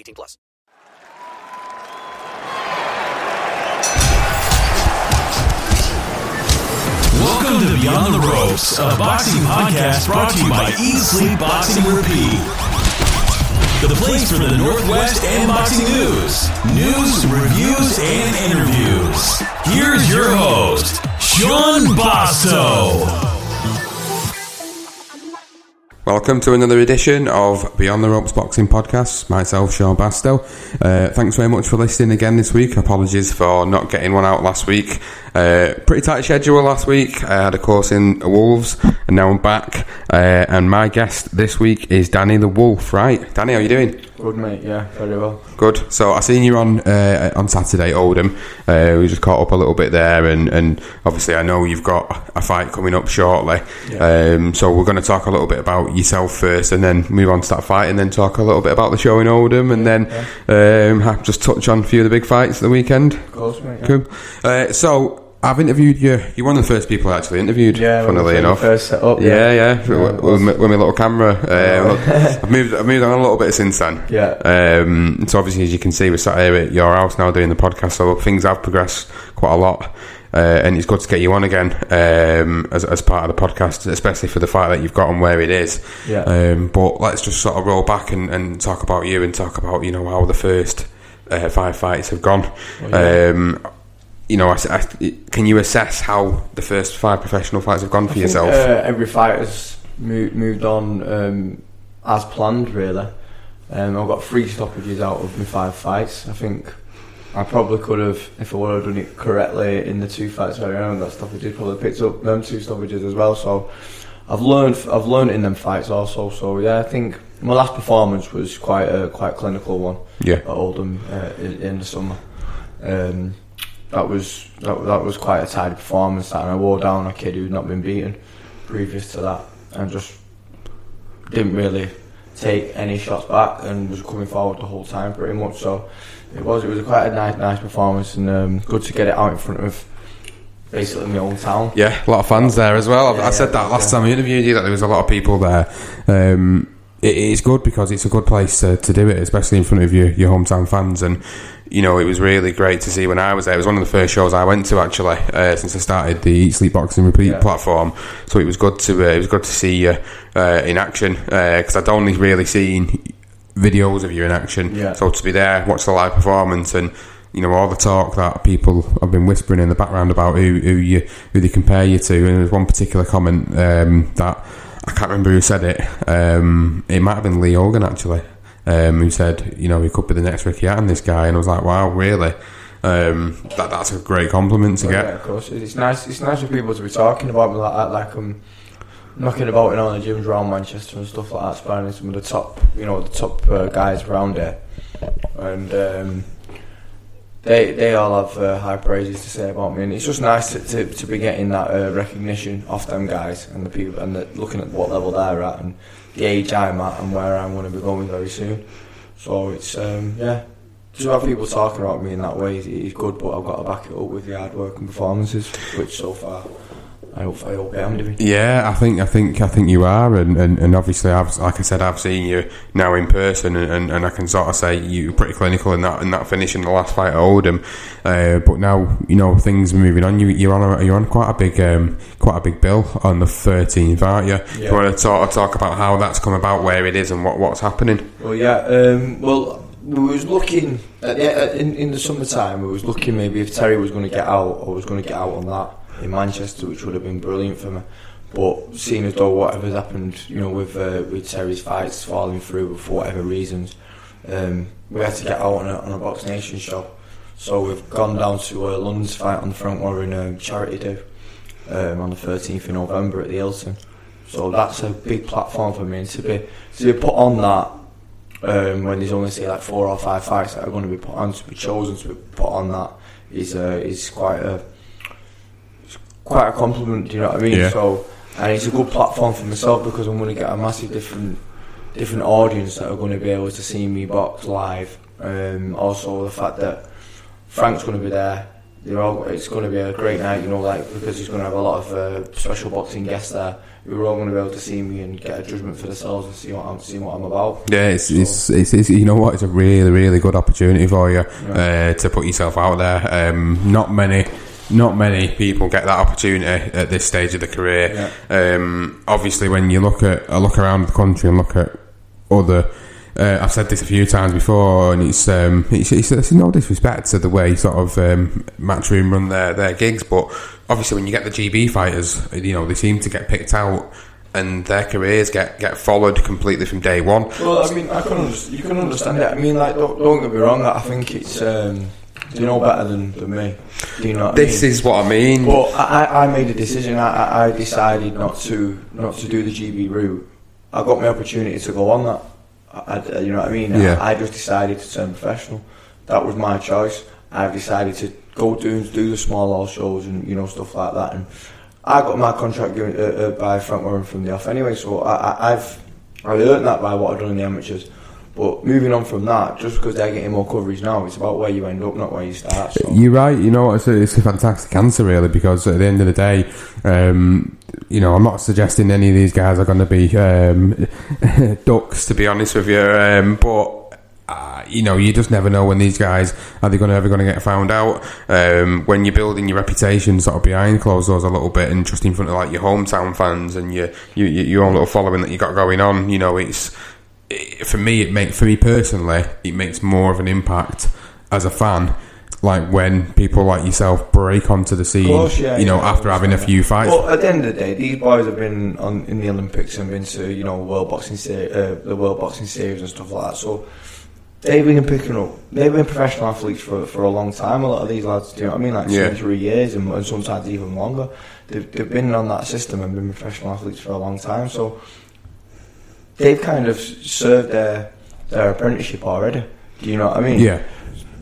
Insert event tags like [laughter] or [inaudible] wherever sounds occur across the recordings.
18 plus. Welcome to Beyond the Ropes, a boxing podcast brought to you by Sleep Boxing Repeat. The place for the Northwest and boxing news, news, reviews, and interviews. Here's your host, Sean Basto. Welcome to another edition of Beyond the Ropes Boxing Podcast. Myself, Sean Basto. Uh, thanks very much for listening again this week. Apologies for not getting one out last week. Uh, pretty tight schedule last week. I had a course in Wolves, and now I'm back. Uh, and my guest this week is Danny the Wolf. Right, Danny, how are you doing? Good mate, yeah, very well. Good. So I seen you on uh, on Saturday, Oldham. Uh, we just caught up a little bit there, and, and obviously I know you've got a fight coming up shortly. Yeah. Um, so we're going to talk a little bit about yourself first, and then move on to that fight, and then talk a little bit about the show in Oldham, and then um, just touch on a few of the big fights of the weekend. Of course, mate. Yeah. Cool. Uh, so I've interviewed you. You're one of the first people I actually interviewed. Yeah, funnily enough. first set up, Yeah, yeah. yeah. Yeah, with, it with, my, with my little camera. [laughs] Uh, I've moved. I've moved on a little bit since then. Yeah. Um, so obviously, as you can see, we're sat here at your house now doing the podcast. So things have progressed quite a lot. Uh, and it's good to get you on again um, as, as part of the podcast, especially for the fight that you've got and where it is. Yeah. Um, but let's just sort of roll back and, and talk about you and talk about you know how the first uh, five fights have gone. yeah. Um, you know, I, I- can you assess how the first five professional fights have gone for think, yourself? uh, every fight has moved, moved on um, as planned, really. Um, I've got three stoppages out of my five fights. I think I probably could have, if I would have done it correctly in the two fights where I own that stoppages, probably picked up them two stoppages as well. So I've learned, I've learned in them fights also. So yeah, I think my last performance was quite a quite clinical one. Yeah. at Oldham uh, in, in the summer. Um, that was that, that was quite a tidy performance. That and I wore down a kid who'd not been beaten previous to that, and just didn't really take any shots back and was coming forward the whole time pretty much. So it was it was quite a nice nice performance and um, good to get it out in front of basically my own town. Yeah, a lot of fans there as well. Yeah, I said yeah, that last yeah. time I interviewed you that there was a lot of people there. Um, it is good because it's a good place to, to do it, especially in front of your, your hometown fans. And you know, it was really great to see when I was there. It was one of the first shows I went to actually uh, since I started the Eat Sleep Boxing Repeat Yeah. platform. So it was good to uh, it was good to see you uh, in action because I'd only really seen videos of you in action. Yeah. So to be there, watch the live performance, and you know all the talk that people have been whispering in the background about who, who you who they compare you to. And there's one particular comment um, that I can't remember who said it. Um, it might have been Lee Hogan actually, um, who said, you know, he could be the next Ricky Hatton, this guy. And I was like, wow, really? Um, that that's a great compliment to But get. yeah, of course. It's nice. It's nice for people to be talking about me like that. Like I'm knocking about in all the gyms around Manchester and stuff like that, sparring some of the top, you know, the top uh, guys around there, and um, they they all have uh, high praises to say about me. And it's just nice to, to, to be getting that uh, recognition off them guys and the people and the, looking at what level they're at and the age I'm at and where I'm going to be going very soon. So it's um, yeah, just have people talking about me in that way is, is good, but I've got to back it up with the hard work and performances, which so far I hope I hope I am doing. Yeah, I think I think I think you are, and, and, and obviously I've like I said I've seen you now in person, and, and, and I can sort of say you were pretty clinical in that in that finish in the last fight at Oldham. Uh, but now you know things are moving on. You you're on a, you're on quite a big um, quite a big bill on the 13th, aren't you? Do you want to sort of talk about how that's come about, where it is, and what what's happening? Well, yeah. Um, well, we was looking at the, in, in the summertime. We was looking maybe if Terry was going to get out or was going to get out on that in Manchester, which would have been brilliant for me. But seeing as though whatever's happened, you know, with uh, with Terry's fights falling through for whatever reasons, um, we had to get out on a, on a Box Nation show. So we've gone down to uh, London's fight on the front row in um, charity do um, on the 13th of November at the Hilton. So that's a big platform for me and to be to be put on that um, when there's only say like four or five fights that are going to be put on to be chosen to be put on that is uh, is quite a quite a compliment. Do you know what I mean? Yeah. So and it's a good platform for myself because I'm going to get a massive different different audience that are going to be able to see me box live. Um, also the fact that Frank's going to be there. They're all, it's going to be a great night, you know, like because he's going to have a lot of uh, special boxing guests there. Who are all going to be able to see me and get a judgment for themselves and see what I'm see what I'm about. Yeah, it's, it's, it's, it's you know what, it's a really really good opportunity for you uh, to put yourself out there. Um, not many. Not many people get that opportunity at this stage of the career. Um, obviously, when you look at I look around the country and look at other, uh, I've said this a few times before, and it's um, it's, it's, it's no disrespect to the way sort of um, Matchroom run their their gigs, but obviously when you get the GB fighters, you know they seem to get picked out. And their careers get, get followed completely from day one. Well, I mean, I can you can understand it. I mean, like, don't, don't get me wrong. I think it's um, you know better than, than me. Do you know what This I mean? is what I mean. But I, I- made a decision. I, I- decided not to not to do the GB route. I got my opportunity to go on that. I, you know what I mean? Yeah. I, I just decided to turn professional. That was my choice. I've decided to go do do the small hall shows and you know stuff like that. And I got my contract given, uh, uh, by Frank Warren from the off anyway. So I, I, I've I learned that by what I've done in the amateurs. But moving on from that, just because they're getting more coverage now, it's about where you end up, not where you start. So. You're right. You know, it's a, it's a fantastic answer, really, because at the end of the day, um, you know, I'm not suggesting any of these guys are going to be um, [laughs] ducks, to be honest with you. Um, but uh, you know, you just never know when these guys are they going to ever going to get found out. Um, when you're building your reputation sort of behind closed doors a little bit, and just in front of like your hometown fans and your your, your own little following that you got going on, you know, it's it, for me, it make for me personally, it makes more of an impact as a fan. Like when people like yourself break onto the scene, course, yeah, you know, yeah, after having a few fights. Well, at the end of the day, these boys have been on in the Olympics and been to you know World Boxing Se- uh, the World Boxing Series and stuff like that. So they've been picking up. They've been professional athletes for for a long time. A lot of these lads, do you know what I mean? Like Yeah. two, three years, and, and sometimes even longer. They've, they've been on that system and been professional athletes for a long time. So they've kind of served their their apprenticeship already. Do you know what I mean? yeah,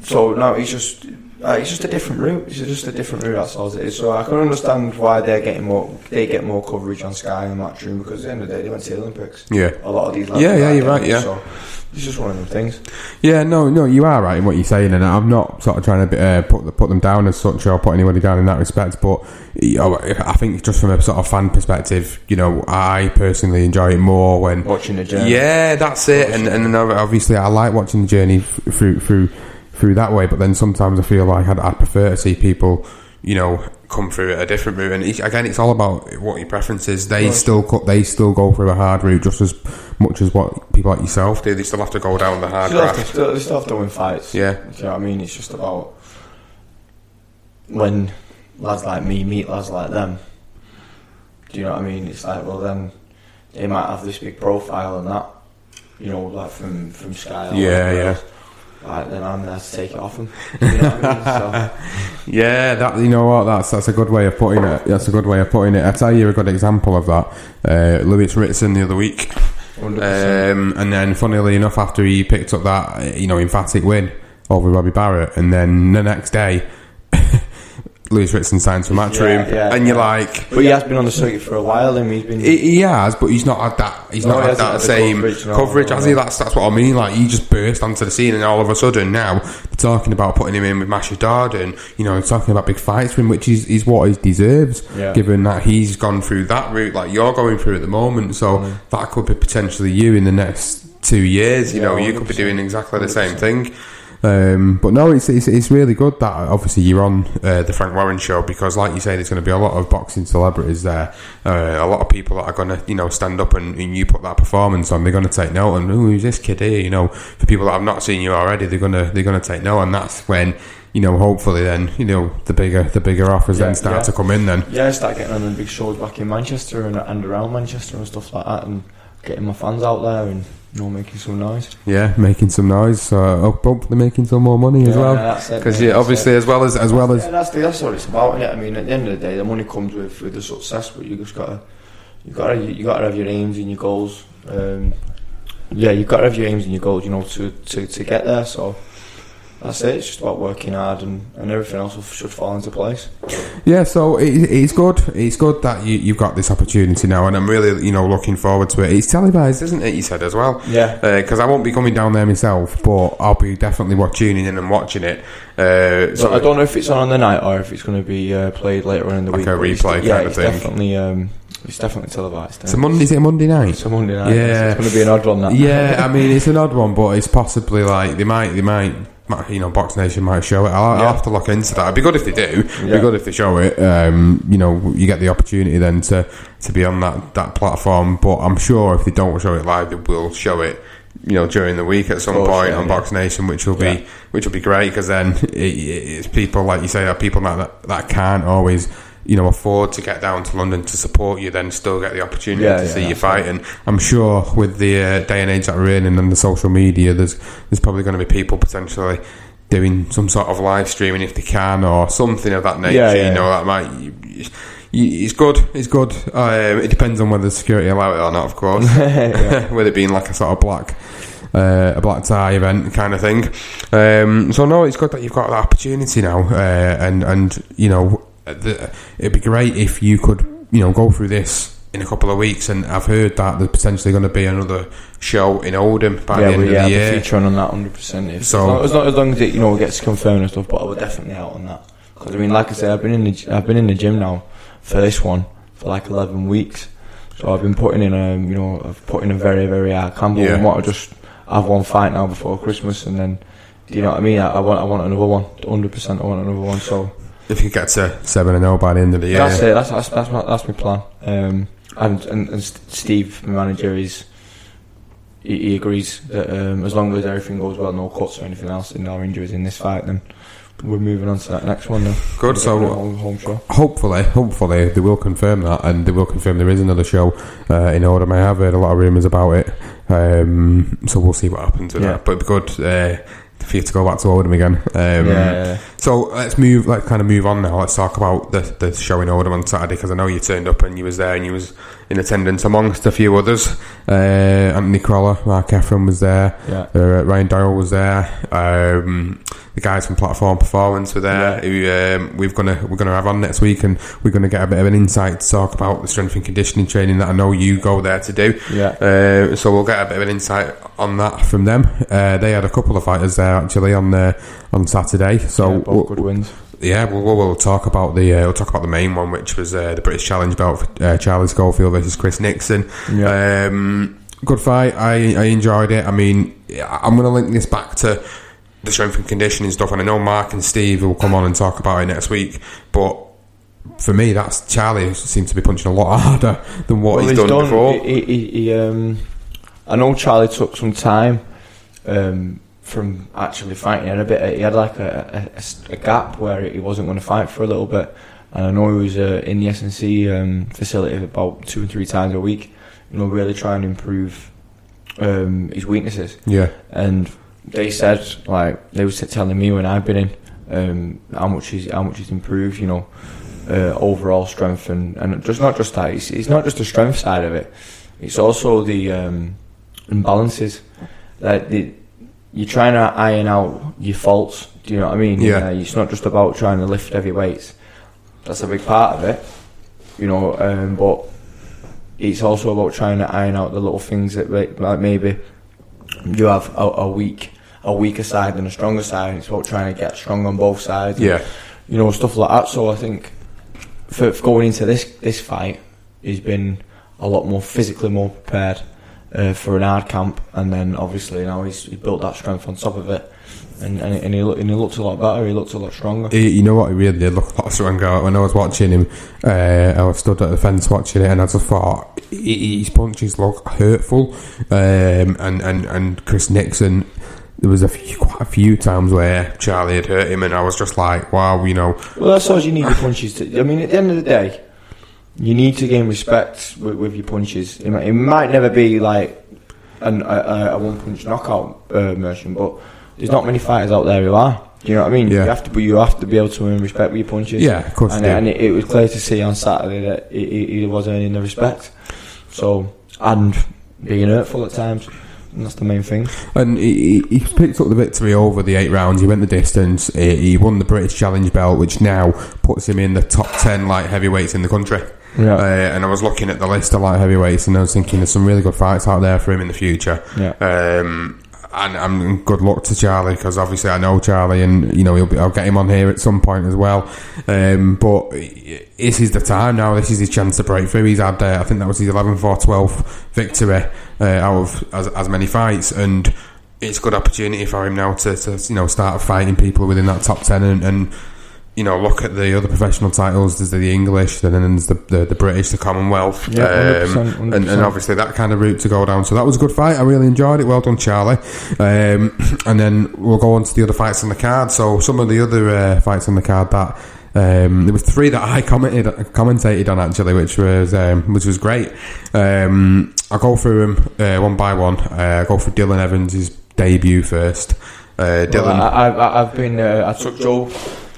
So no, it's just uh, it's just a different route. It's just a different route. That's all it is. So I can understand why they're getting more. They get more coverage on Sky and Matchroom because at the end of the day they went to the Olympics. Yeah. a lot of these. lads Yeah, yeah, you're right, yeah. So it's just one of them things. yeah. No, no, you are right in what you're saying, and I'm not sort of trying to uh, put put them down as such or put anybody down in that respect. But you know, I think just from a sort of fan perspective, you know, I personally enjoy it more when Watching the journey. Yeah, that's it. And and obviously, I like watching the journey through through through that way. But then sometimes I feel like I'd, I'd prefer to see people, you know, come through a different route. And each, again, it's all about what your preference is. They still cut. They still go through a hard route just as much as what people like yourself do. They still have to go down the hard have, to, still, they still have to win fights. Yeah. Do you know what I mean? It's just about when lads like me meet lads like them. Do you know what I mean? It's like, well, then they might have this big profile and that, you know, like from from Sky. Yeah, yeah. else. Like, then I'm there to take it off them. Do [laughs] you know I mean? So, [laughs] Yeah, that you know what? That's that's a good way of putting it. That's a good way of putting it. I tell you a good example of that. Uh, Lewis Ritson the other week. Um, and then, funnily enough, after he picked up that uh, you know emphatic win over Robbie Barrett, and then the next day, Lewis Ritson signed for Matchroom, Yeah, yeah, and you're yeah. like, But he has been on the circuit for a while, and he's been. he, he has, but he's not had that. He's No, not he had that same coverage, coverage, no, has he? That's that's what I mean. Like he just burst onto the scene, and all of a sudden now they're talking about putting him in with Mashadard, and you know talking about big fights for him, which is, is what he deserves, given that he's gone through that route, like you're going through at the moment. So Mm. that could be potentially you in the next two years. You know, you could be doing exactly the same thing. Um, but no, it's, it's it's really good that obviously you're on uh, the Frank Warren show because, like you say, there's going to be a lot of boxing celebrities there. Uh, a lot of people that are going to, you know, stand up and, and you put that performance on. They're going to take note and who's this kid here? You know, for people that have not seen you already, they're gonna they're gonna take note, and that's when you know, hopefully, then you know the bigger the bigger offers Yeah, then start yeah. to come in. Then Yeah, I start getting on the big shows back in Manchester and, and around Manchester and stuff like that, and getting my fans out there and know making some noise. yeah, making some noise. So uh, hopefully making some more money as Yeah, well. Because yeah, obviously, it. as well as as well as Yeah, that's the, that's what it's about. Innit? I mean, at the end of the day, the money comes with, with the success, but you just gotta you gotta you gotta have your aims and your goals. Um, yeah, you gotta have your aims and your goals, you know, to, to, to get there. So that's it. It's just about working hard, and, and everything else will, should fall into place. Yeah, so it, it's good. It's good that you, you've got this opportunity now, and I'm really, you know, looking forward to it. It's televised, isn't it? You said as well. Yeah. Because I won't be coming down there myself, but I'll be definitely wa- tuning in and watching it. Uh, So I don't know if it's on on the night or if it's going to be uh, played later on in the Like week. a but it's- replay yeah, kind of thing. Definitely, um, it's definitely televised. It's a Monday. Is it a Monday night? It's a Monday night. Yeah. it's going to be an odd one. That. yeah, I mean it's an odd one, but it's possibly like they might, they might- you know, Box Nation might show it. I'll, I'll have to look into that. It'd be good if they do. It'd be good if they show it. Um, you know, you get the opportunity then to to be on that that platform. But I'm sure if they don't show it live, they will show it. You know, during the week at some course, point yeah, on. Box Nation, which will be which will be great because then it, it's people like you say that people that that can't always. You know, afford to get down to London to support you, then still get the opportunity Yeah, to yeah, see you fight. And I'm sure with the uh, day and age that we're in and then the social media, there's there's probably going to be people potentially doing some sort of live streaming if they can or something of that nature. Yeah, yeah. You know, that might. You, you- it's good. It's good. Um, it depends on whether the security allow it or not, of course. [laughs] [laughs] with it being like a sort of black. Uh, a black tie event kind of thing. Um, so no, it's good that you've got that opportunity now, uh, and and you know, Uh, the, it'd be great if you could you know go through this in a couple of weeks. And I've heard that there's potentially going to be another show in Oldham by yeah, the end we of yeah, the the year. feature on that hundred percent. So- So as long, as long as it you know gets confirmed and stuff, but I will definitely out on that because I mean, like I said, I've been in the I've been in the gym now for this one for like eleven weeks. So I've been putting in a you know I've put in a very very hard camp. Yeah. I want to just have one fight now before Christmas and then. Do you know what I mean? I, I want I want another one. Hundred percent, I want another one. So If you get to seven and zero by the end of the year, that's it. That's that's that's my, that's my plan. Um, and, and and Steve, my manager, is he, he agrees that um, as long as everything goes well, no cuts or anything else, and no injuries in this fight, then we're moving on to that next one. Then Good, We're so- home, home show. hopefully, hopefully they will confirm that, and they will confirm there is another show uh, in Oldham. I have heard a lot of rumours about it, um, so we'll see what happens with Yeah. that. But good uh, for you to go back to Oldham again. Um, yeah, So let's move. Let's kind of move on now. Let's talk about the the show in Oldham on Saturday because I know you turned up and you was there and you was in attendance amongst a few others. Uh, Anthony Crolla, Mark Heffron was there. yeah. Uh, Ryan Doyle was there. Um, the guys from Platform Performance were there. Who um, we're gonna we're gonna have on next week, and we're gonna get a bit of an insight to talk about the strength and conditioning training that I know you go there to do. Yeah. Uh, so we'll get a bit of an insight on that from them. Uh, they had a couple of fighters there actually on the on Saturday. So yeah, both we'll- good wins. yeah, we'll, we'll, we'll talk about the uh, we'll talk about the main one, which was uh, the British Challenge belt for uh, Charlie Schofield versus Chris Nixon. Yeah. Um, good fight. I, I enjoyed it. I mean, I'm going to link this back to the strength and conditioning stuff, and I know Mark and Steve will come on and talk about it next week. But for me, that's Charlie seems to be punching a lot [laughs] harder than what Well, he's, done, before. He, he, he, um, I know Charlie took some time um, from actually fighting. He had a bit. He had like a, a- a gap where he wasn't going to fight for a little bit. And I know he was uh, in the SNC um, facility about two and three times a week. You know, really trying to improve um, his weaknesses yeah, and they said like they were telling me when I've been in um, how much he's how much he's improved, you know, uh, overall strength and, and just not just that. It's, it's not just the strength side of it. It's also the um, imbalances. Like the, you're trying to iron out your faults. Do you know what I mean? Yeah. Uh, it's not just about trying to lift heavy weights. that's a big part of it, you know. Um, but it's also about trying to iron out the little things that like maybe you have a, a weak a weaker side and a stronger side. It's about trying to get strong on both sides. Yeah. you know stuff like that. So I think for, for going into this this fight, he's been a lot more physically more prepared uh, for an hard camp, and then obviously now he's, he's built that strength on top of it, and and, and he look, and he looks a lot better. He looked a lot stronger. He- you know what? He really did look a lot stronger. When I was watching him, uh, I was stood at the fence watching it, and I just thought he- his punches look hurtful. Um, and, and, and Chris Nixon, there was a few, quite a few times where Charlie had hurt him, and I was just like, wow, you know, Well, that's all you need your punches to. I mean, at the end of the day, you need to gain respect with, with your punches. It might, it might never be like an, a, a, one punch knockout uh, version, but there's not many fighters out there who are. You know what I mean? Yeah. You have to, be, you have to be able to earn respect with your punches. Yeah, of course And, do. and it, it was clear to see on Saturday that he, he, was earning the respect. So and being hurtful at times, and that's the main thing. And he, he he picked up the victory over the eight rounds. He went the distance. He, he won the British Challenge belt, which now puts him in the top ten light heavyweights in the country. Yeah. Uh, and I was looking at the list of light heavyweights, and I was thinking there's some really good fights out there for him in the future. Yeah. Um, and, good luck to Charlie because obviously I know Charlie, and you know he'll be, I'll get him on here at some point as well. Um, but this is the time now. This is his chance to break through. He's had, uh, I think that was his 11 4 12 victory uh, out of as, as many fights, and it's a good opportunity for him now to, to you know start fighting people within that top 10 and. and you know, look at the other professional titles. There's the English, then there's the, the, the British, the Commonwealth, Yeah, 100%, um, and, 100%. and obviously that kind of route to go down. So that was a good fight. I really enjoyed it. Well done, Charlie. Um, [clears throat] and then we'll go on to the other fights on the card. So some of the other uh, fights on the card that um, there was three that I commented commentated on actually, which was um, which was great. Um, I'll go through them uh, one by one. Uh, I'll go for Dylan Evans' debut first. Uh, Dylan, Well, I, I've, I've been. Uh, I took Joe,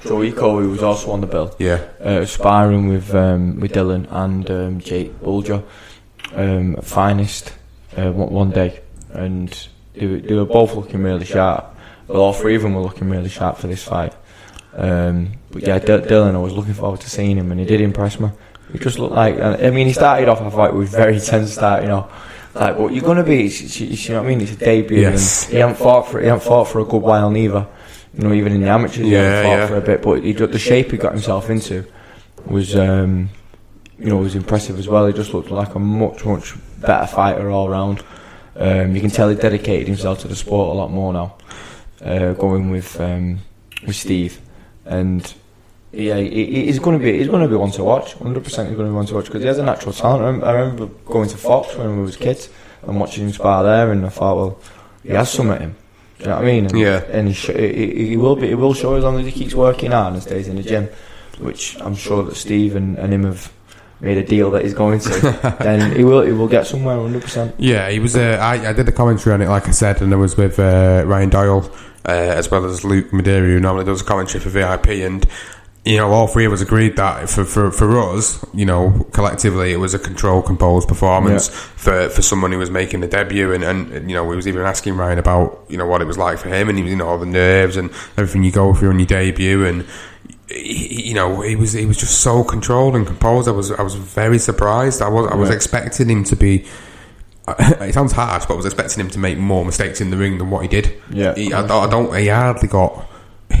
Joe Eco, who was also on the bill. yeah, uh, sparring with um, with Dylan and um, Jake Bulger, um, finest uh, one, one day, and they, were- they were both looking really sharp. Well, all three of them were looking really sharp for this fight. Um, but yeah, D- Dylan, I was looking forward to seeing him, and he did impress me. He just looked like, I mean, he started off, I thought, with very tense start, you know. Like, what you're gonna be, you know what I mean? It's a debut, Yes. and he hadn't fought for, he hadn't fought for a good while neither. You know, even in the amateurs, Yeah, hadn't fought yeah. for a bit. But he, the shape he got himself into was, um, you know, was impressive as well. He just looked like a much, much better fighter all round. Um, you can tell he dedicated himself to the sport a lot more now. Uh, going with um, with Steve, and yeah, he, he- he's going to be he's going to be one to watch. Hundred percent, he's going to be one to watch because he has a natural talent. I remember, I remember going to Fox when we was kids and watching him spar there, and I thought, well, he has some at him. Do you know what I mean? And, Yeah. And he, sh- he, he will be. He will show as long as he keeps working hard and stays in the gym, which I'm sure that Steve and, and him have made a deal that he's going to. [laughs] then he will. He will get somewhere. Hundred percent. Yeah, he was. Uh, I, I did the commentary on it, like I said, and I was with uh, Ryan Doyle uh, as well as Luke Madeira, who normally does commentary for VIP, and you know, all three of us agreed that for for, for us, you know, collectively, it was a controlled, composed performance Yeah. for for someone who was making the debut, and, and you know, we was even asking Ryan about you know what it was like for him, and he, was, you know, all the nerves and everything you go through on your debut, and he, you know, he was he was just so controlled and composed. I was I was very surprised. I was I was Yeah. expecting him to be. [laughs] It sounds harsh, but I was expecting him to make more mistakes in the ring than what he did. Yeah. he, I, I don't. He hardly got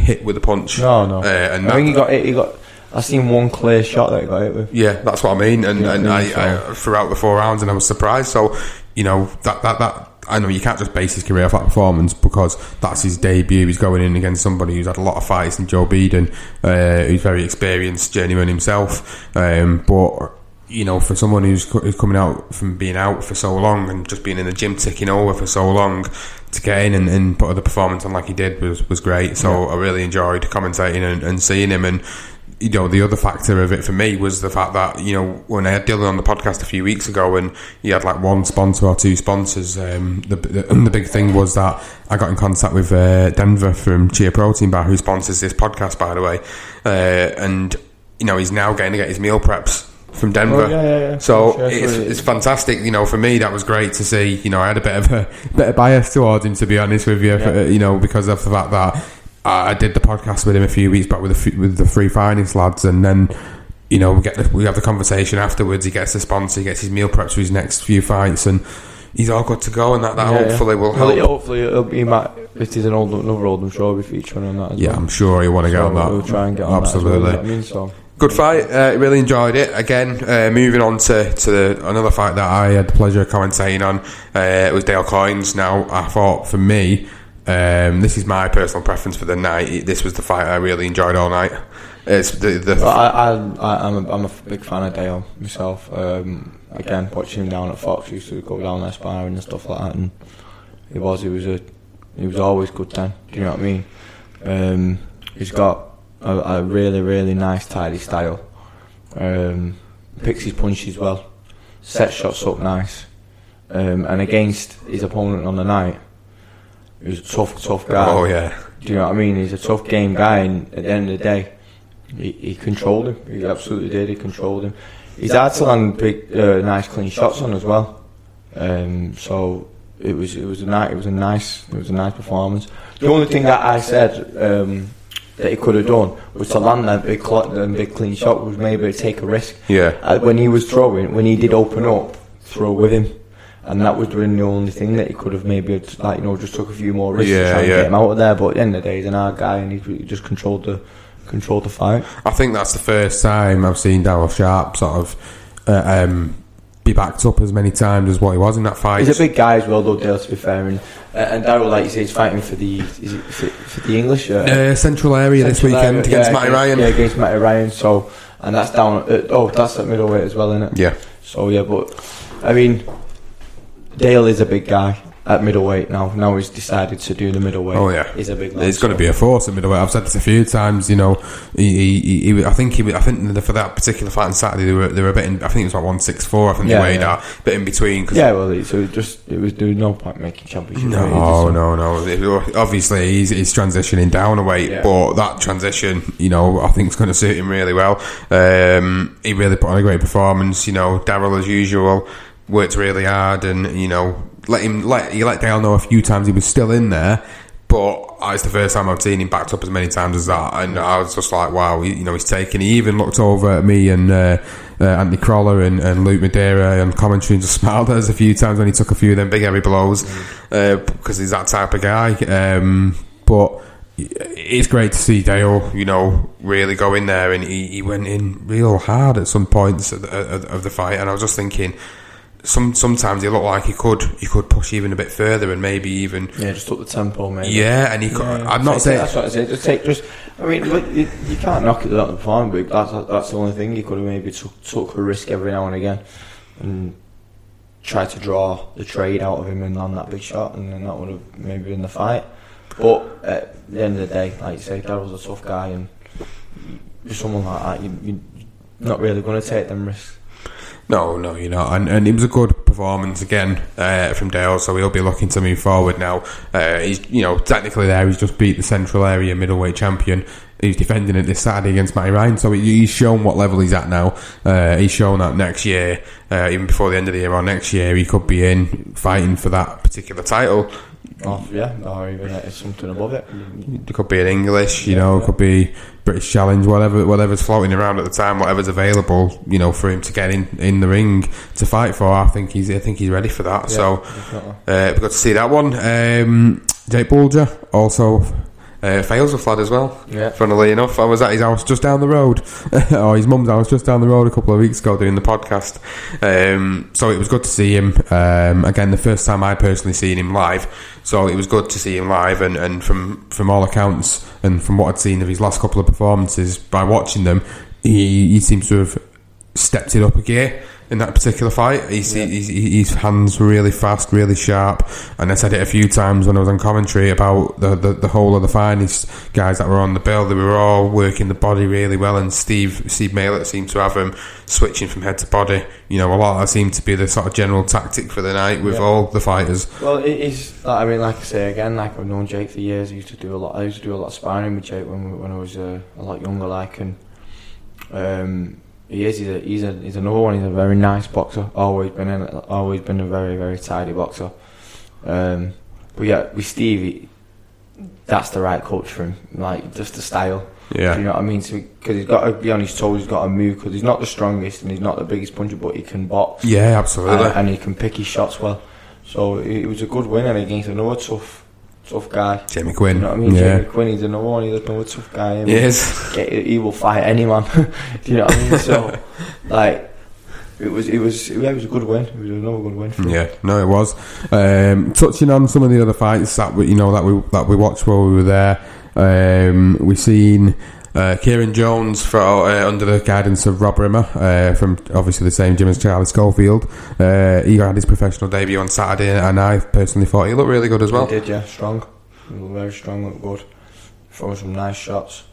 hit with a punch. No, no. Uh, and I think he got. hit- He got. I seen one clear shot that he got hit with. yeah, that's what I mean. And, Yeah, and I I, mean, I, throughout the four rounds, and I was surprised. So, you know, that, that, that, I know you can't just base his career off that performance because that's his debut. He's going in against somebody who's had a lot of fights in Joe Beeden, uh, who's very experienced journeyman himself. Um, but, you know, for someone who's, who's coming out from being out for so long and just being in the gym ticking over for so long to get in and, and put the performance on like he did was, was great. So I really enjoyed commentating and, and seeing him and you know, the other factor of it for me was the fact that, you know, when I had Dylan on the podcast a few weeks ago and he had like one sponsor or two sponsors, um, the, the, the big thing was that I got in contact with uh, Denver from Chia Protein Bar, who sponsors this podcast, by the way. Uh, and, you know, he's now getting to get his meal preps from Denver. Oh, yeah, yeah, yeah. So Sure, it's, it's fantastic. You know, for me, that was great to see. You know, I had a bit of a [laughs] bit of bias towards him, to be honest with you. for- you know, because of the fact that I did the podcast with him a few weeks back with the with the three finest lads, and then you know, we get the, we have the conversation afterwards. He gets the sponsor, he gets his meal prepped for his next few fights, and he's all good to go. And that, that Yeah, yeah. hopefully will help. it- hopefully it'll be Matt. It is an old, another Oldham Trophy featuring on that as yeah, well. I'm sure he'll want to get So on that. We'll try and get on Absolutely. that well, you know I mean? So, Good fight. Uh, really enjoyed it. Again, uh, moving on to, to the, another fight that I had the pleasure of commentating on. Uh, it was Dale Coins. Now, I thought for me, um, this is my personal preference for the night. This was the fight I really enjoyed all night. It's the, the But I, I'm, a, I'm a big fan of Dale myself. Um, again, watching him down at Fox, used to go down there sparring and stuff like that, and he was, he was a, he was always good then. Do you know what I mean? Um, he's got a, a really, really nice, tidy style. Um, picks his punches well, sets shots up nice, um, and against his opponent on the night, he was a tough, tough guy. oh yeah, Do you know what I mean? He's a tough game guy, and at the end of the day, he, he controlled him. He absolutely did. He controlled him. He's had to land big, uh, nice, clean shots on as well. Um, so it was it was a nice it was a nice it was a nice performance. The only thing that I said um, that he could have done was to land that big cl- that big clean shot was maybe take a risk. yeah. Uh, when he was throwing, when he did open up, throw with him. And that was doing the only thing that he could have maybe, like, you know, just took a few more risks Yeah, to try and get him out of there. But at the end of the day, he's an hard guy and he he just controlled the controlled the fight. I think that's the first time I've seen Daryl Sharp sort of uh, um, be backed up as many times as what he was in that fight. He's a big guy as well, though, Dale, to be fair. And, uh, and Daryl, like you say, he's fighting for the is it for, for the English. Uh, uh, Central area this weekend area, against yeah, Matty Ryan. Yeah, against Matty Ryan. So, and that's down. At, oh, that's at middleweight as well, isn't it? Yeah. So yeah, but I mean, Dale is a big guy at middleweight now. Now he's decided to do the middleweight. Oh yeah, he's a big. It's going to be a force at middleweight. I've said this a few times. You know, he, he, he, I think he, I think for that particular fight on Saturday, they were they were a bit. In, I think it was like one six four. I think Yeah, they weighed yeah. out a bit in between. Cause Yeah, well, so it just it was was no point making championship. No, weight, no, no. Obviously, he's, he's transitioning down a weight, Yeah. but that transition, you know, I think it's going to suit him really well. Um, he really put on a great performance. You know, Daryl, as usual, worked really hard, and you know, let him let you let Dale know a few times he was still in there. But it's the first time I've seen him backed up as many times as that, and I was just like, wow, you, know, he's taken. He even looked over at me and uh, uh, Anthony Crolla and, and Luke Madeira on commentary and just [laughs] smiled at us a few times when he took a few of them big heavy blows uh, because he's that type of guy. Um, but it's great to see Dale, you know, really go in there, and he, he went in real hard at some points of the, of the fight, and I was just thinking. Some sometimes he looked like he could he could push even a bit further and maybe even Yeah, just up the tempo, maybe. yeah and he could, Yeah, I'm not saying that's what I said. Just take just. I mean, look, you, you can't knock it out the farm, but that's that's the only thing you could have maybe took, took a risk every now and again, and try to draw the trade out of him and land that big shot, and then that would have maybe been the fight. But at the end of the day, like you say, Daryl's a tough guy, and with someone like that, you, you're not really going to take them risks. No, no, you're not. And, and it was a good performance again uh, from Dale, so he'll be looking to move forward now. Uh, he's, you know, technically there, he's just beat the Central Area middleweight champion. He's defending it this Saturday against Matty Ryan, so he's shown what level he's at now. Uh, he's shown that next year, uh, even before the end of the year or next year, he could be in fighting for that particular title. Or, yeah, or even uh, something above it. It could be in English, you know, it could be British Challenge, whatever, whatever's floating around at the time, whatever's available, you know, for him to get in, in the ring to fight for. I think he's, I think he's ready for that. so, definitely. uh, we got to see that one. Um, Jake Bulger also uh, fails Flad as well. Yeah. Funnily enough, I was at his house just down the road, [laughs] or his mum's house just down the road a couple of weeks ago doing the podcast. Um, so it was good to see him. Um, again, the first time I personally seen him live, so it was good to see him live. And, and from from all accounts, and from what I'd seen of his last couple of performances, by watching them, he, he seems to have stepped it up a gear in that particular fight. He's, he's, his hands were really fast, really sharp, and I said it a few times when I was on commentary about the, the, the whole of the finest guys that were on the bill. They were all working the body really well, and Steve Steve Malett seemed to have him switching from head to body. You know, a lot of that seemed to be the sort of general tactic for the night with Yeah. all the fighters. Well, it is. I mean, like I say again, like I've known Jake for years. I used to do a lot. I used to do a lot of sparring with Jake when when I was uh, a lot younger, like, and um, he is. He's a, he's a he's another one. He's a very nice boxer. Always been in. Always been a very very tidy boxer. Um, but yeah, with Stevie, that's the right coach for him. Like just the style. Yeah. Do you know what I mean? Because he's got to be on his toes, he's got to move, because he's not the strongest and he's not the biggest puncher, but he can box. Yeah, absolutely. and, and he can pick his shots well. So it, it was a good win, and against another tough, tough guy. Jamie Quinn. You know what I mean? Yeah. Jamie Quinn, he's another one. He's another tough guy. I mean, He is. He will fight any man. Do [laughs] you know what I mean? So, like, it was, it was, yeah, it was a good win. It was another good win. For him. Yeah, no, it was. Um, touching on some of the other fights that we, you know, that we that we watched while we were there, um, we seen uh, Kieran Jones for, uh, under the guidance of Rob Rimmer uh, from obviously the same gym as Charlie Schofield. Uh, he had his professional debut on Saturday, and I personally thought he looked really good as well. He did, yeah, strong. Very strong, looked good. Throwing some nice shots.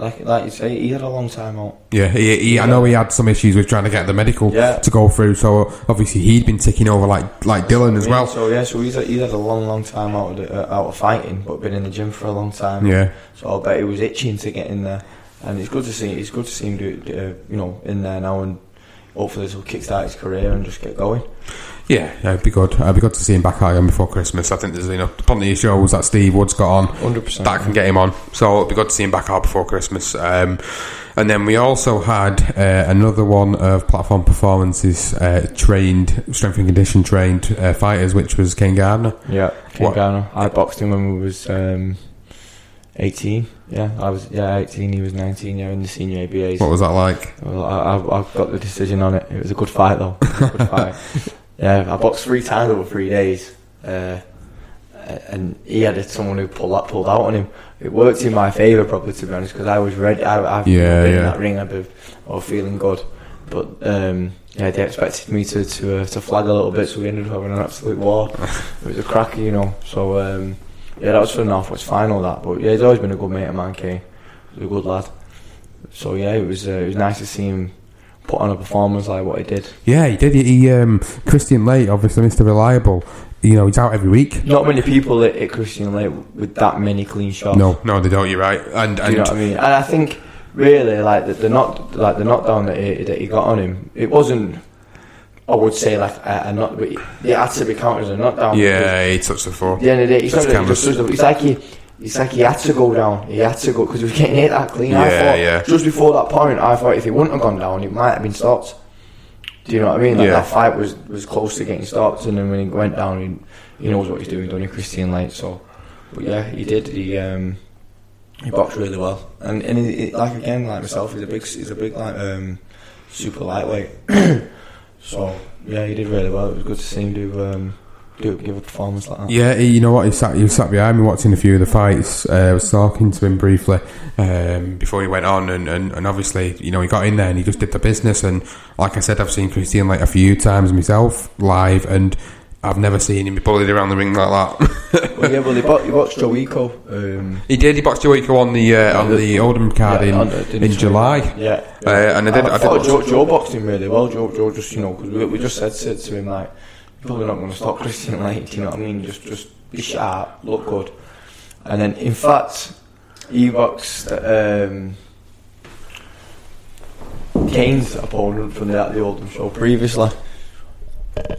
Like, like you say, he had a long time out. Yeah, he, he, I know he had some issues with trying to get the medical Yeah. to go through, so obviously he'd been ticking over like like Dylan as well. So yeah, so he's had, he's had a long, long time out of the, uh, out of fighting, but been in the gym for a long time. Yeah. So I bet he was itching to get in there, and it's good to see. It's good to see him do, it, uh, you know, in there now, and hopefully this will kickstart his career and just get going. Yeah, yeah, it'd be good. It'd be good to see him back out again before Christmas. I think there's you know plenty of shows that Steve Wood's got on 100%. that can get him on. So it'd be good to see him back out before Christmas. Um, and then we also had uh, another one of platform performances uh, trained, strength and condition trained uh, fighters, which was Ken Gardner. Yeah, Ken What- Garner. I boxed him when we was um, eighteen. Yeah, I was yeah eighteen. He was nineteen. Yeah, in the senior ABAs. What was that like? Well, I, I've got the decision on it. It was a good fight, though. It was a good [laughs] fight. Yeah, I boxed three times over three days, uh, and he had someone who pulled that pulled out on him. It worked in my favour, probably to be honest, because I was ready. I, I've Yeah, been in that ring. I've been was feeling good, but um, yeah, they expected me to to, uh, to flag a little bit, so we ended up having an absolute war. [laughs] it was a cracker, you know. So um, yeah, that was for Northwest final. That, but yeah, he's always been a good mate of mine, Kane. He's a good lad. So yeah, it was uh, it was nice to see him put on a performance like what he did. Yeah, he did. He, he um, Christian Lake, obviously Mr. Reliable. You know, he's out every week. Not many people at, at Christian Lake with that many clean shots. No, no, they don't. You're right. And Do you know what I mean? And I think really like the, the knock like the knockdown that he, that he got on him, it wasn't. I would say like a, a knock, but it had to be counted as a knockdown. yeah, he touched the floor. At the end of the day, it's, not he just it's like he. It's like he had to go down. He had to go because he was getting hit that clean. I Yeah, thought yeah. just before that point, I thought if he wouldn't have gone down, it might have been stopped. Do you know what I mean? Like Yeah. that fight was, was close to getting stopped, and then when he went down, he, he knows what he's doing. Done in Christian Lake, so but yeah, he did. He um, he boxed really well, and and he, he- like again, like myself, he's a big he's a big like um, super lightweight. [clears throat] so yeah, he did really well. It was good to see him do um, do give a performance like that. Yeah, you know what? He sat, he sat behind me watching a few of the fights. Uh, I was talking to him briefly um, before he went on, and, and, and obviously, you know, he got in there and he just did the business. And like I said, I've seen Christian Lake a few times myself live, and I've never seen him be bullied around the ring like that. [laughs] well, yeah, well, he, bo- he boxed Joe Eco. Um, he did. He boxed Joico on the uh, on the Oldham card yeah, in on the- in? July. Yeah, Uh, and I did- I did thought watch- Joe, Joe boxed him really well. Joe, Joe just you know because we, we just said to, to him like, you're probably not going to stop Christian Lake. Do you know what I mean? Just just be sharp, look good. And then in fact, boxed um, Kane's opponent from the, the Oldham show previously.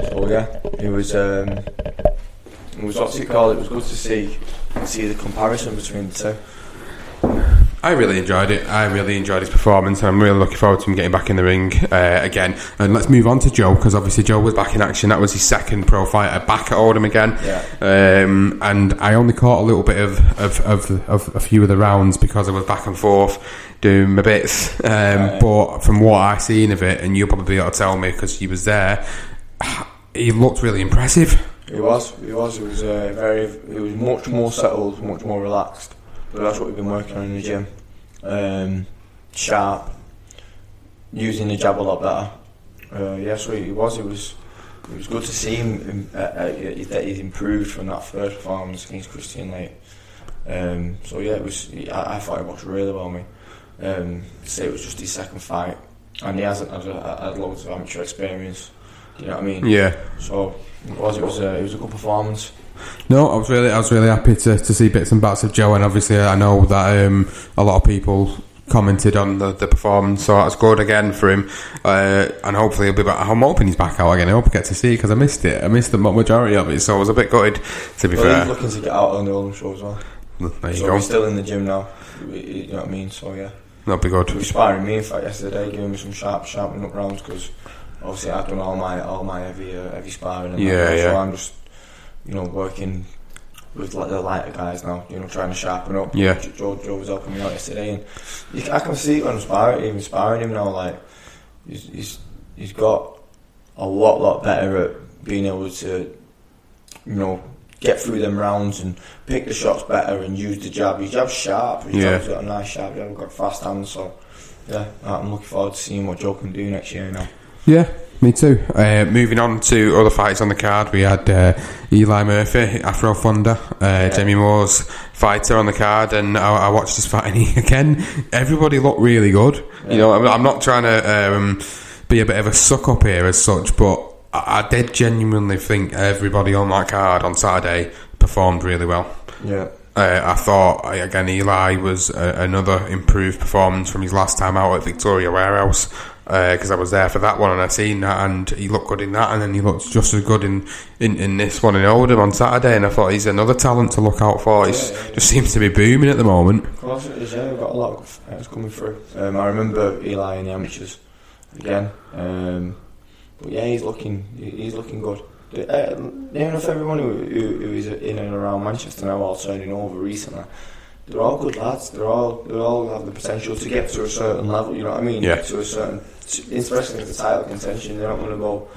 So yeah, it was um, it was what's it called? It was good to see see the comparison between the two. I really enjoyed it. I really enjoyed his performance, I'm really looking forward to him getting back in the ring uh, again. And let's move on to Joe because obviously Joe was back in action. That was his second pro fighter back at Oldham again. Yeah. Um, and I only caught a little bit of, of, of, of a few of the rounds because I was back and forth doing my bits. Um, But from what I seen of it, and you'll probably be able to tell me because you was there, he looked really impressive. It was. It was. It was uh, very. It was much more settled, much more relaxed. But that's what we've been working on in the gym. Um, sharp, using the jab a lot better. Uh, yeah, so it was. It was. It was good to see him uh, uh, that he's improved from that first performance against Christian Lake. Um, so yeah, it was. I, I thought he boxed really well. Me. Um, to say it was just his second fight, and he hasn't had, had loads of amateur experience. You know what I mean? Yeah. So it was. It was a. It was a good performance. No, I was really, I was really happy to, to see bits and bats of Joe, and obviously I know that um, a lot of people commented on the, the performance, so that's good again for him, uh, and hopefully he'll be back. I'm hoping he's back out again. I hope I get to see because I missed it. I missed the majority of it, so I was a bit gutted. To be Well, fair, he's looking to get out on the Oldham show as well. there you so go. he's still in the gym now. You know what I mean? So yeah. That'd be good. He was sparring me in fact yesterday, giving me some sharp, sharpening up rounds because obviously I've done all my all my heavy uh, heavy sparring. And Yeah, that, yeah. So I'm just you know working with like the lighter guys now. You know, trying to sharpen up. Yeah. Joe, Joe was helping me out yesterday, and you, I can see when I'm sparring, even sparring him now. Like he's he's he's got a lot lot better at being able to you know. Get through them rounds and pick the shots better and use the jab. His jab's sharp. His Yeah. jab's got a nice sharp jab. He's got fast hands. So yeah, I'm looking forward to seeing what Joe can do next year now. Yeah, me too. Uh, moving on to other fights on the card, we had uh, Eli Murphy, Afro Thunder, uh, Jamie Moore's fighter on the card, and I, I watched this fight, and he, [laughs] again, everybody looked really good. You know, I'm, I'm not trying to um, be a bit of a suck up here as such, but I, I did genuinely think everybody on that card on Saturday performed really well. Yeah. Uh, I thought uh, again Eli was uh, another improved performance from his last time out at Victoria Warehouse because I was there for that one and I seen that and he looked good in that and then he looked just as good in, in, in this one in Oldham on Saturday and I thought he's another talent to look out for. He just seems to be booming at the moment. Of course it is, yeah. We've got a lot of fighters coming through. Um, I remember Eli in the amateurs again. Um, but yeah, he's looking he's looking good. Uh, near enough everyone who, who, who is in and around Manchester now, all turning over recently, they're all good lads. They're all they all have the potential to get to a certain level. You know what I mean? Yeah. To a certain, especially if the title contention, they're not going to go.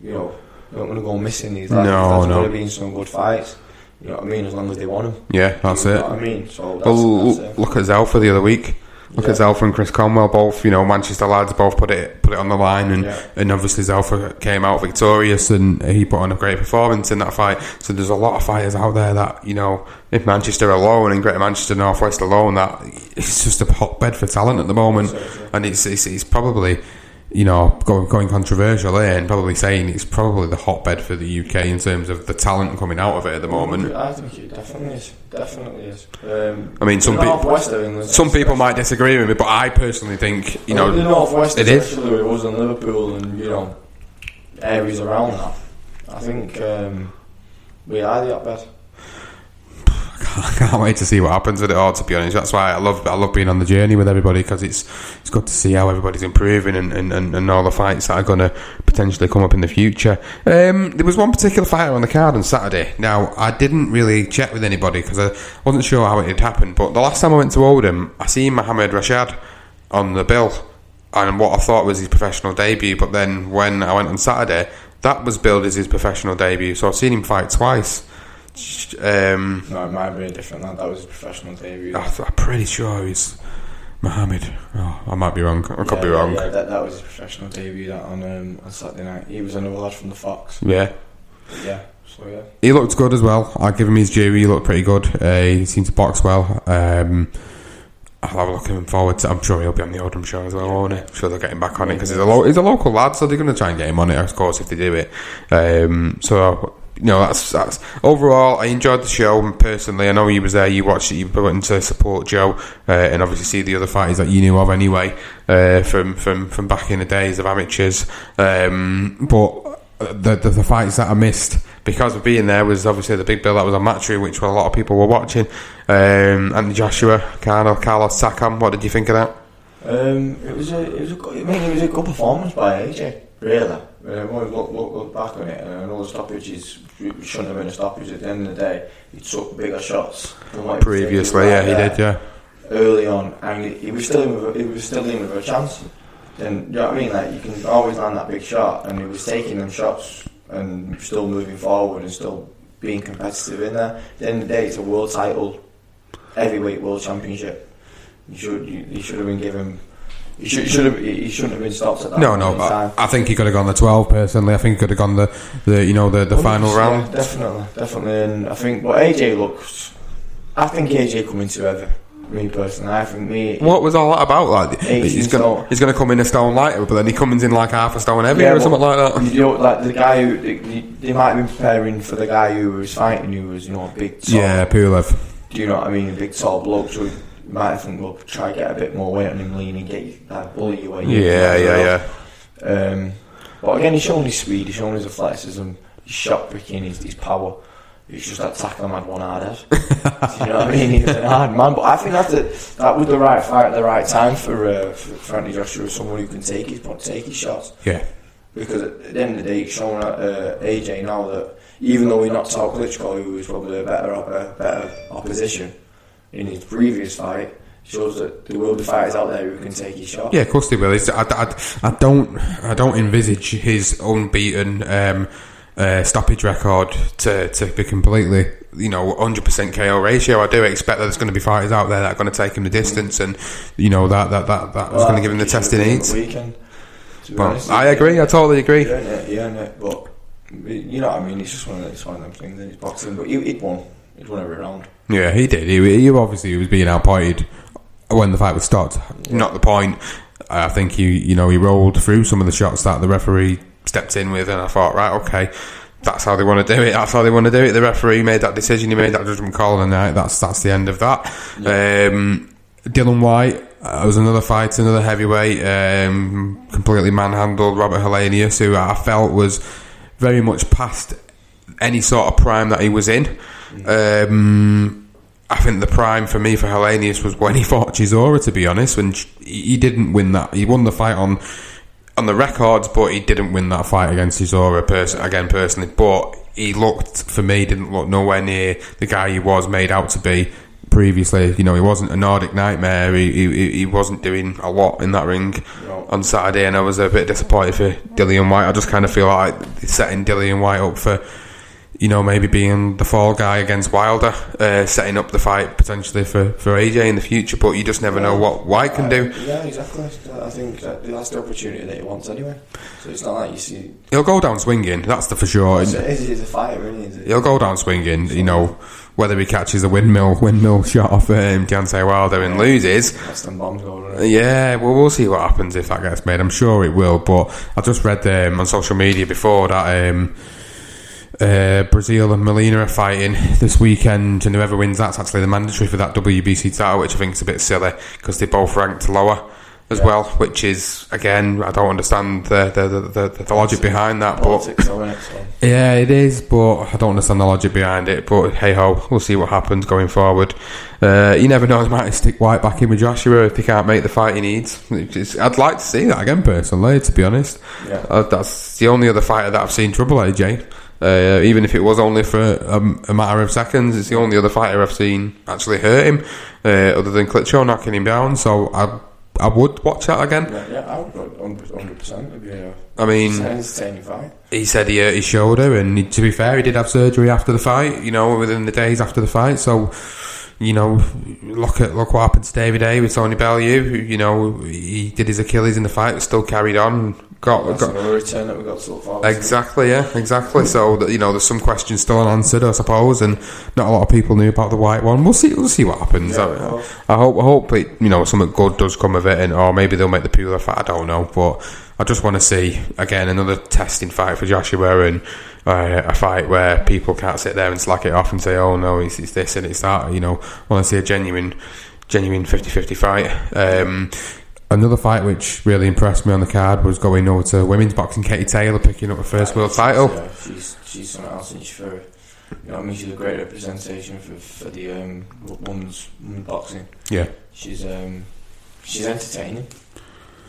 You know, they're not going to go missing these. lads. No, no. going to be in some good fights. You know what I mean? As long as they want them. Yeah, that's you it. know what I mean? So that's, Well, that's it. look at Zelfa the other week. Look at Yeah. Zelfa and Chris Conwell, both you know Manchester lads, both put it put it on the line, and Yeah. and obviously Zelfa came out victorious, and he put on a great performance in that fight. So there's a lot of fighters out there that you know, in Manchester alone, and Greater Manchester Northwest alone, that it's just a hotbed for talent at the moment, and it's it's, it's probably. You know, going, going controversial here and probably saying it's probably the hotbed for the UK in terms of the talent coming out of it at the moment. I think it definitely is. Definitely is. Um, I mean, some people, some people might disagree with me, but I personally think you know the northwest, it is. especially with us in Liverpool and you know areas around that. I think um, we are the hotbed. I [laughs] can't wait to see what happens with it all. To be honest, that's why I love I love being on the journey with everybody because it's it's good to see how everybody's improving and, and, and, and all the fights that are going to potentially come up in the future. Um, there was one particular fighter on the card on Saturday. Now I didn't really check with anybody because I wasn't sure how it had happened. But the last time I went to Oldham, I seen Mohammed Rashad on the bill and what I thought was his professional debut. But then when I went on Saturday, that was billed as his professional debut. So I've seen him fight twice. Um, No, it might be a different. That, that was his professional debut. I th- I'm pretty sure he's Mohammed. Oh, I might be wrong. I could yeah, be wrong. Yeah, that, that was his professional debut. That on um, on Saturday night. He was another lad from the Fox. Yeah. Yeah. So yeah. He looked good as well. I'll give him his due. He looked pretty good. Uh, he seemed to box well. Um, I'll have a look forward. To, I'm sure he'll be on the Oldham show as well, won't he? I'm sure they'll get him back on it because he's a lo- he's a local lad, so they're going to try and get him on it, of course, if they do it. Um, so you know, that's that's overall. I enjoyed the show personally. I know you was there. You watched it. You went to support Joe, uh, and obviously see the other fighters that you knew of anyway uh, from from from back in the days of amateurs. Um, but the, the the fights that I missed because of being there was obviously the big bill that was on Matchroom, which a lot of people were watching. Um, Joshua, Carlo, Carlos Takam. What did you think of that? Um, it was a, it was a, good, I mean, it was a good performance by AJ. Really, uh, when we look, look, look back on it, and I know the stoppages shouldn't have been a stoppage. At the end of the day, he took bigger shots than what he was Previously, yeah, he did, yeah. Early on, and he, he was still in with, a- he was still in with a chance. Then you know what I mean? Like you can always land that big shot, and he was taking them shots and still moving forward and still being competitive in there. At the end of the day, it's a world title, heavyweight world championship. You should you, you should have been given. You should, you should have. He shouldn't have been stopped at that. No, no. in I, think he could have gone the twelve. Personally, I think he could have gone the, the you know the, the final Yeah, round. definitely, definitely. And I think, but AJ looks. I think AJ coming to ever. Me personally, I think me. What was all that about? Like he's gonna stone. he's gonna come in a stone lighter, but then he comes in like half a stone heavier or something like that. You know, like the guy who they, they might have been preparing for the guy who was fighting, who was you know a big. Tall, Yeah, Pulev. Do you know what I mean? A big tall bloke. So you might have think, well, try get a bit more weight on him, lean and get like, bully you away. Yeah, yeah, yeah. Um, but again, he's shown his speed, he's shown his athleticism, his shot picking, his, his power. He's just that Takam had one hard head. [laughs] you know what I mean? He's a hard man. But I think that's the, that was the right fight at the right time for, uh, for, for Anthony Joshua, someone who can take his take his shots. Yeah. Because at the end of the day, it's showing uh, AJ now that even though he knocked out Klitschko, who was probably a better, a better opposition in his previous fight, shows that there will be fighters out there who can take his shot. Yeah, of course they will. It's, I, I, I don't I don't envisage his unbeaten um, uh, stoppage record to, to be completely you know 100% KO ratio. I do expect that there's going to be fighters out there that are going to take him the distance, and you know that that that, that was going to give him the test he needs. Weekend, But honest. I agree. I totally agree. He he earned it, but you know what I mean. It's just one of it's one of them things. It's boxing, but he, he'd won. He'd won every round. Yeah, he did. He, he obviously was being outpointed when the fight was stopped. Not the point. I think he, you know, he rolled through some of the shots that the referee stepped in with, and I thought, right, okay, that's how they want to do it. That's how they want to do it. The referee made that decision. He made that judgment call, and uh, that's that's the end of that. Um, Dillian Whyte. Uh, was another fight, another heavyweight, um, completely manhandled Robert Helenius, who I felt was very much past any sort of prime that he was in. Um, I think the prime for me for Helenius was when he fought Chisora. To be honest, when he didn't win that, he won the fight on on the records, but he didn't win that fight against Chisora. Pers- again, personally, but he looked for me didn't look nowhere near the guy he was made out to be previously. You know, he wasn't a Nordic nightmare. He he, he wasn't doing a lot in that ring No. on Saturday, and I was a bit disappointed for Dillian Whyte. I just kind of feel like setting Dillian Whyte up for, you know, maybe being the fall guy against Wilder, uh, setting up the fight potentially for, for AJ in the future. But you just never know what Whyte can do. Yeah, exactly. I think that that's the opportunity that he wants anyway. So it's not like you see. He'll go down swinging, that's the for sure. He's a, fighter, isn't he? He'll go down swinging, you know. Whether he catches a windmill windmill [laughs] shot off um, Deontay Wilder and loses, That's them bombs going. Yeah, well, we'll see what happens if that gets made. I'm sure it will, but I just read um, on social media before that um, uh, Breazeale and Molina are fighting this weekend, and whoever wins that's actually the mandatory for that WBC title, which I think is a bit silly because they both ranked lower as well, which is again I don't understand the the, the, the, the logic behind that, but Politics, though, innit? Yeah, it is, but I don't understand the logic behind it. But hey ho, we'll see what happens going forward. Uh, you never know, he might stick Whyte back in with Joshua if he can't make the fight he needs. Which is- I'd like to see that again, personally, to be honest. Yeah. Uh, that's the only other fighter that I've seen trouble AJ. Uh, even if it was only for a, a matter of seconds, it's the only other fighter I've seen actually hurt him, uh, other than Klitschko knocking him down. So I, I would watch that again. Yeah, yeah, I would 100 percent. A, I mean, it's an entertaining fight. he said he hurt his shoulder, and he, to be fair, he did have surgery after the fight. You know, within the days after the fight. So, you know, look at look what happened to David Haye with Tony Bellew. You know, he did his Achilles in the fight, but still carried on. Got got another return that we got to look forward to. exactly, yeah, exactly. So that you know, there's some questions still unanswered, I suppose, and not a lot of people knew about the white one. We'll see. We'll see what happens. Yeah, I. I hope. I hope it, you know something good does come of it, and or maybe they'll make the Pulev fight. I don't know, but I just want to see again another testing fight for Joshua and uh, a fight where people can't sit there and slack it off and say, "Oh no, it's, it's this and it's that." You know, I want to see a genuine, genuine 50-50 fight. Um, Another fight which really impressed me on the card was going over to women's boxing. Katie Taylor picking up her first world title. Yeah, she's she's something else, and she's for you know, I mean, she's a great representation for for the um, women's, women's boxing. Yeah, She's um, she's entertaining.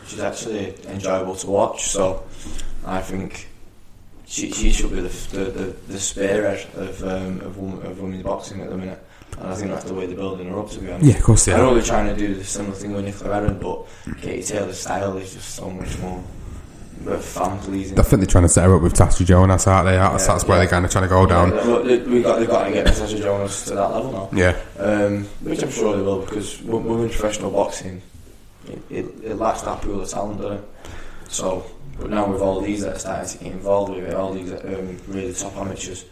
She's actually enjoyable to watch. So I think she she should be the the, the, the spearhead of um, of, women, of women's boxing at the minute. And I think that's the way they're building her up. To be honest. yeah, of course. they I know Yeah, they're trying to do the similar thing with Nicola Aaron, but Katie Taylor's style is just so much more fan pleasing. I think they're trying to set her up with Tasha Jonas, aren't they? That's, Yeah, that's where yeah. they're kind of trying to go down. we got, they've got to get Natasha Jonas to that level now. Yeah, Um, which I'm sure they will because women's professional boxing, it, it, it lacks that pool of talent, doesn't it? So, but now with all these that are starting to get involved with it, all these um, really top amateurs,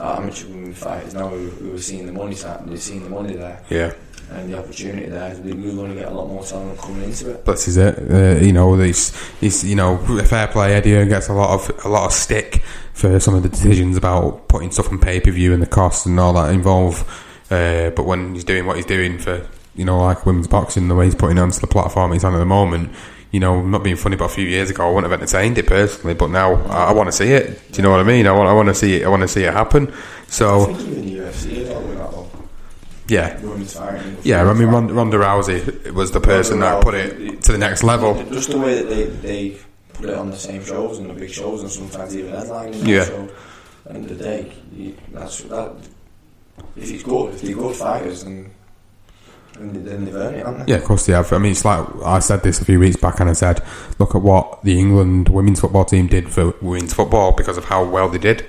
amateur women fighters, now who, who are seeing the money, they're seeing the money there yeah. and the opportunity there, we- we're going to get a lot more talent coming into it. This is it. Uh, you know, he's, he's you know fair play. Eddie gets a lot of a lot of stick for some of the decisions about putting stuff on pay per view and the costs and all that involved. Uh, but when he's doing what he's doing for you know like women's boxing, the way he's putting it onto the platform he's on at the moment, you know, not being funny, but a few years ago I wouldn't have entertained it personally, but now I, I want to see it. Do you know what I mean? I want, I want to see it. I want to see it happen. So think even the UFC is all with that though. yeah, yeah. I mean, Ronda, Ronda Rousey was the person that put it to the next level. Just the way that they, they put it on the same shows and the big shows and sometimes even headlining. Yeah. So, end of the day, that's that. If he's good, if they're good fighters, then they? Yeah, of course they have. I mean, it's like I said this a few weeks back, and I said, look at what the England women's football team did for women's football because of how well they did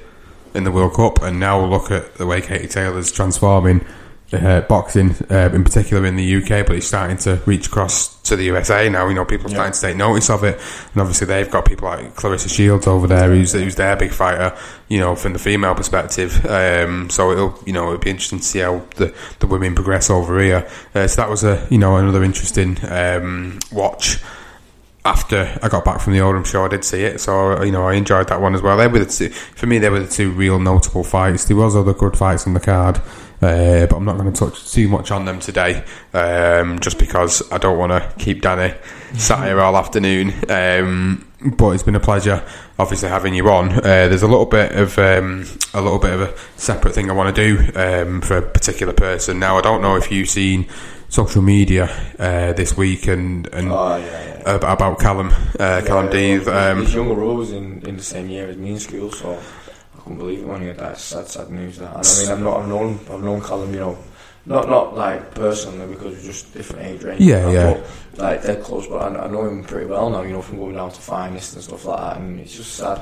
in the World Cup, and now look at the way Katie Taylor's transforming uh, boxing, uh, in particular in the UK, but it's starting to reach across to the USA now. You know, people are Yeah. starting to take notice of it, and obviously they've got people like Claressa Shields over there, who's who's their big fighter. You know, from the female perspective. Um, so it'll you know it'll be interesting to see how the, the women progress over here. Uh, so that was a you know another interesting um, watch. After I got back from the Oldham show, I did see it, so you know I enjoyed that one as well. They were the two, for me, they were the two real notable fights. There was other good fights on the card, uh, but I'm not going to touch too much on them today, um, just because I don't want to keep Danny sat here all afternoon. Um, but it's been a pleasure, obviously, having you on. Uh, there's a little bit of um, a little bit of a separate thing I want to do um, for a particular person. Now, I don't know if you've seen social media uh, this week and and Oh yeah, yeah. ab- about Callum uh, Callum Yeah, Um, his younger was in, in the same year as me in school, so couldn't believe it when he had that sad, sad news. That and I mean, I've not, I've known, I've known Callum, you know, not not like personally because we're just different age range. Yeah, yeah. But, like dead close, but I, I know him pretty well now. You know, from going down to finest and stuff like that, and it's just sad,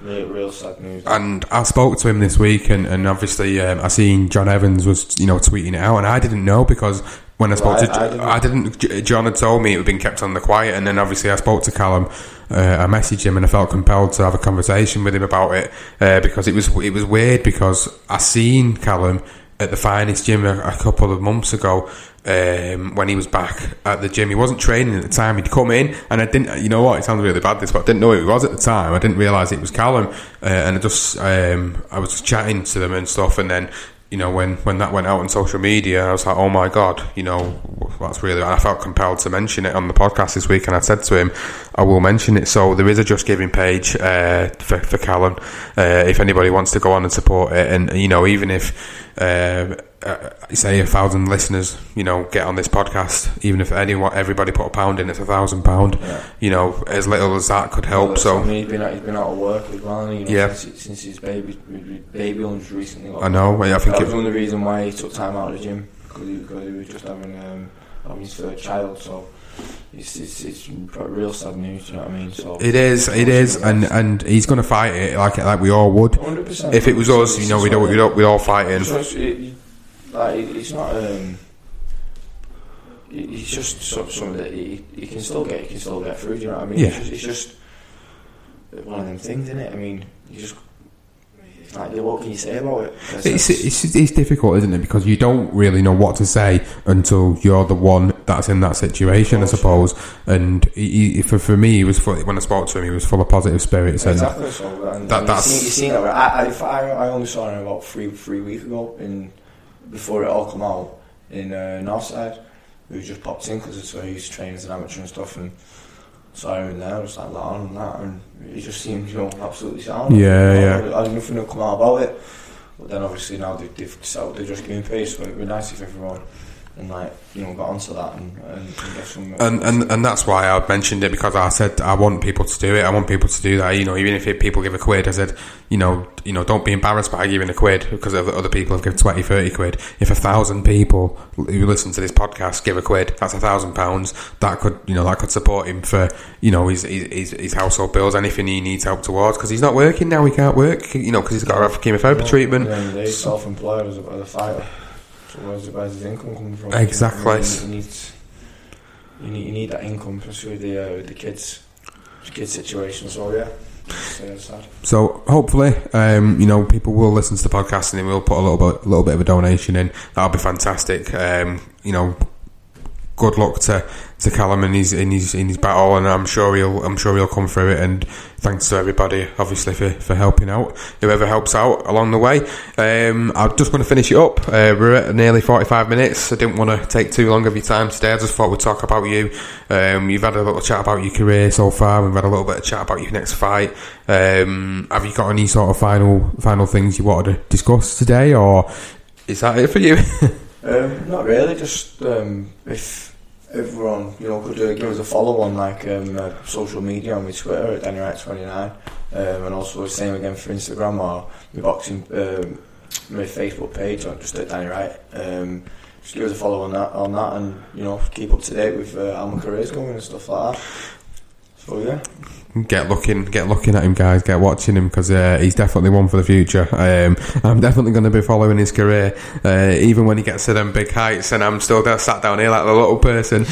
real, real sad news. and I spoke to him this week, and, and obviously um, I seen John Evans was you know tweeting it out, and I didn't know because when I spoke Right, to I I didn't. didn't, I didn't. John had told me it had been kept on the quiet, and then obviously I spoke to Callum. Uh, I messaged him, and I felt compelled to have a conversation with him about it uh, because it was it was weird because I seen Callum at the finest gym a, a couple of months ago. Um, when he was back at the gym, he wasn't training at the time. He'd come in, and I didn't. You know what? It sounds really bad, this, but I didn't know who he was at the time. I didn't realise it was Callum, uh, and I just um, I was just chatting to them and stuff, and then you know, when, when that went out on social media, I was like, oh my God, you know, that's really, I felt compelled to mention it on the podcast this week. And I said to him, I will mention it. So there is a Just Giving page, uh, for, for Callum, uh, if anybody wants to go on and support it. And, you know, even if, uh, uh, say a thousand listeners, you know, get on this podcast, even if anyone, everybody put a pound in, it's a thousand pound, Yeah. you know, as little as that could help. Well, So, I mean, he's been out, he's been out of work as well, you know, Yeah. since, since his baby baby only recently. Got I know, I think that it- was one of the reason why he took time out of the gym because he, because he was just having um, having his third child. So it's it's, it's real sad news. You know what I mean? So It is, it is, and and he's going to fight it like like we all would. 100%. If it was us, you know, we'd all, we'd all, we'd all fight in. So it's, it, like it's not. Um, it's just so- something that he, he can still get. He can still get through. Do you know what I mean? Yeah. It's just, it's just one of them things, isn't it? I mean, you just like what can you say about it? It's, it's it's difficult, isn't it? Because you don't really know what to say until you're the one that's in that situation, I suppose. And he, he, for for me, he was full, when I spoke to him, he was full of positive spirits. And Exactly. So and, That- that's- you've seen, you've seen I, I, I only saw him about three three weeks ago in before it all come out in uh, Northside. We just popped in because it's where he's training as an amateur and stuff, and saw him in there. Just like that on and that, and he just seemed you know absolutely sound. Yeah, I, yeah. I, I had nothing to come out about it. But then obviously now they, they've decided they're just giving pace, so it'd be nice if everyone and like you know got onto that and, and, and get some. Uh, and, and and that's why I mentioned it because I said I want people to do it. I want people to do that. You know, even if it, people give a quid, I said, you know, you know, don't be embarrassed by giving a quid because other other people have given 20, 30 quid. If a thousand people who listen to this podcast give a quid, that's a thousand pounds. That could, you know, that could support him for, you know, his his, his household bills, anything he needs help towards because he's not working now. He can't work, you know, because he's got to have chemotherapy treatment. The end of self-employed as a, as a fighter. The, his income coming from? Exactly. You, need- you need, you need, that income, especially with the, uh, with the kids, the kids situation. So yeah, it's, it's sad. So hopefully, um, you know, people will listen to the podcast and they will put a little bit, a little bit of a donation in. That'll be fantastic. Um, you know, good luck to to Callum in his in his in his battle, and I'm sure he'll I'm sure he'll come through it. And thanks to everybody, obviously for, for helping out, whoever helps out along the way. Um, I just going to finish it up. Uh, we're at nearly 45 minutes. I didn't want to take too long of your time today. I just thought we'd talk about you. Um, you've had a little chat about your career so far. We've had a little bit of chat about your next fight. Um, have you got any sort of final final things you wanted to discuss today, or is that it for you? [laughs] Um, not really. Just um, if everyone you know could uh, give us a follow on like um, uh, social media on my Twitter at DannyWright29, um, and also the same again for Instagram or my boxing um, my Facebook page or just at Danny Wright. Um, just give us a follow on that on that, and you know keep up to date with uh, how my career's going and stuff like that. So yeah. Get looking, get looking at him, guys. Get watching him because uh, he's definitely one for the future. Um, I'm definitely going to be following his career, uh, even when he gets to them big heights, and I'm still there, sat down here like the little person.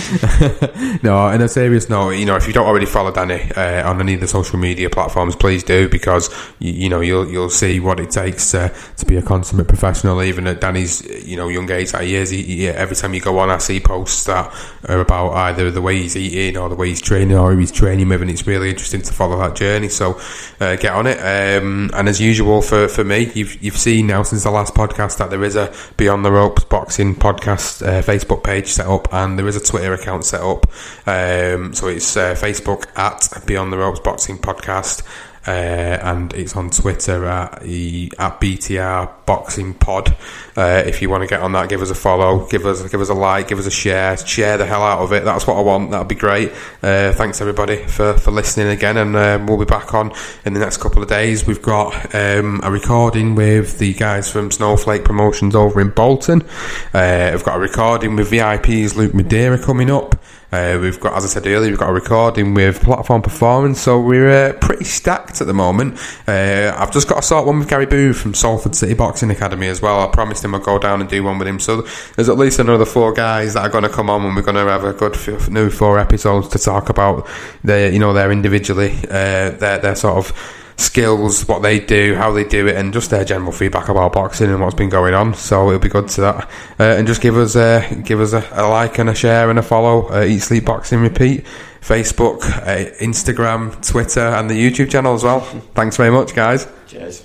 [laughs] no, in a serious note, you know, if you don't already follow Danny uh, on any of the social media platforms, please do because you, you know you'll you'll see what it takes to be a consummate professional. Even at Danny's you know young age that he is, he, he, every time you go on, I see posts that are about either the way he's eating or the way he's training or who he's training with, and it's really interesting interesting to follow that journey. So uh, get on it. Um, and as usual for, for me, you've you've seen now since the last podcast that there is a Beyond the Ropes boxing podcast uh, Facebook page set up, and there is a Twitter account set up. Um, so it's uh, Facebook at Beyond the Ropes Boxing Podcast. Uh, and it's on Twitter at, at BTR Boxing Pod. Uh, if you want to get on that, give us a follow, give us give us a like, give us a share, share the hell out of it. That's what I want. That'd be great. Uh, thanks everybody for, for listening again, and um, we'll be back on in the next couple of days. We've got um, a recording with the guys from Snowflake Promotions over in Bolton. Uh, we've got a recording with VIP's Luke Madeira coming up. Uh, we've got, as I said earlier, we've got a recording with Platform Performance, so we're uh, pretty stacked at the moment. Uh, I've just got to sort one with Gary Booth from Salford City Boxing Academy as well. I promised him I'd go down and do one with him. So there's at least another four guys that are going to come on, and we're going to have a good f- new four episodes to talk about their, you know, their individually, uh, their their sort of skills, what they do, how they do it, and just their general feedback about boxing and what's been going on. So it'll be good to that. Uh, and just give us a give us a, a, like and a share and a follow. Uh, Eat Sleep Boxing Repeat, Facebook, uh, Instagram, Twitter, and the YouTube channel as well. Thanks very much, guys. Cheers.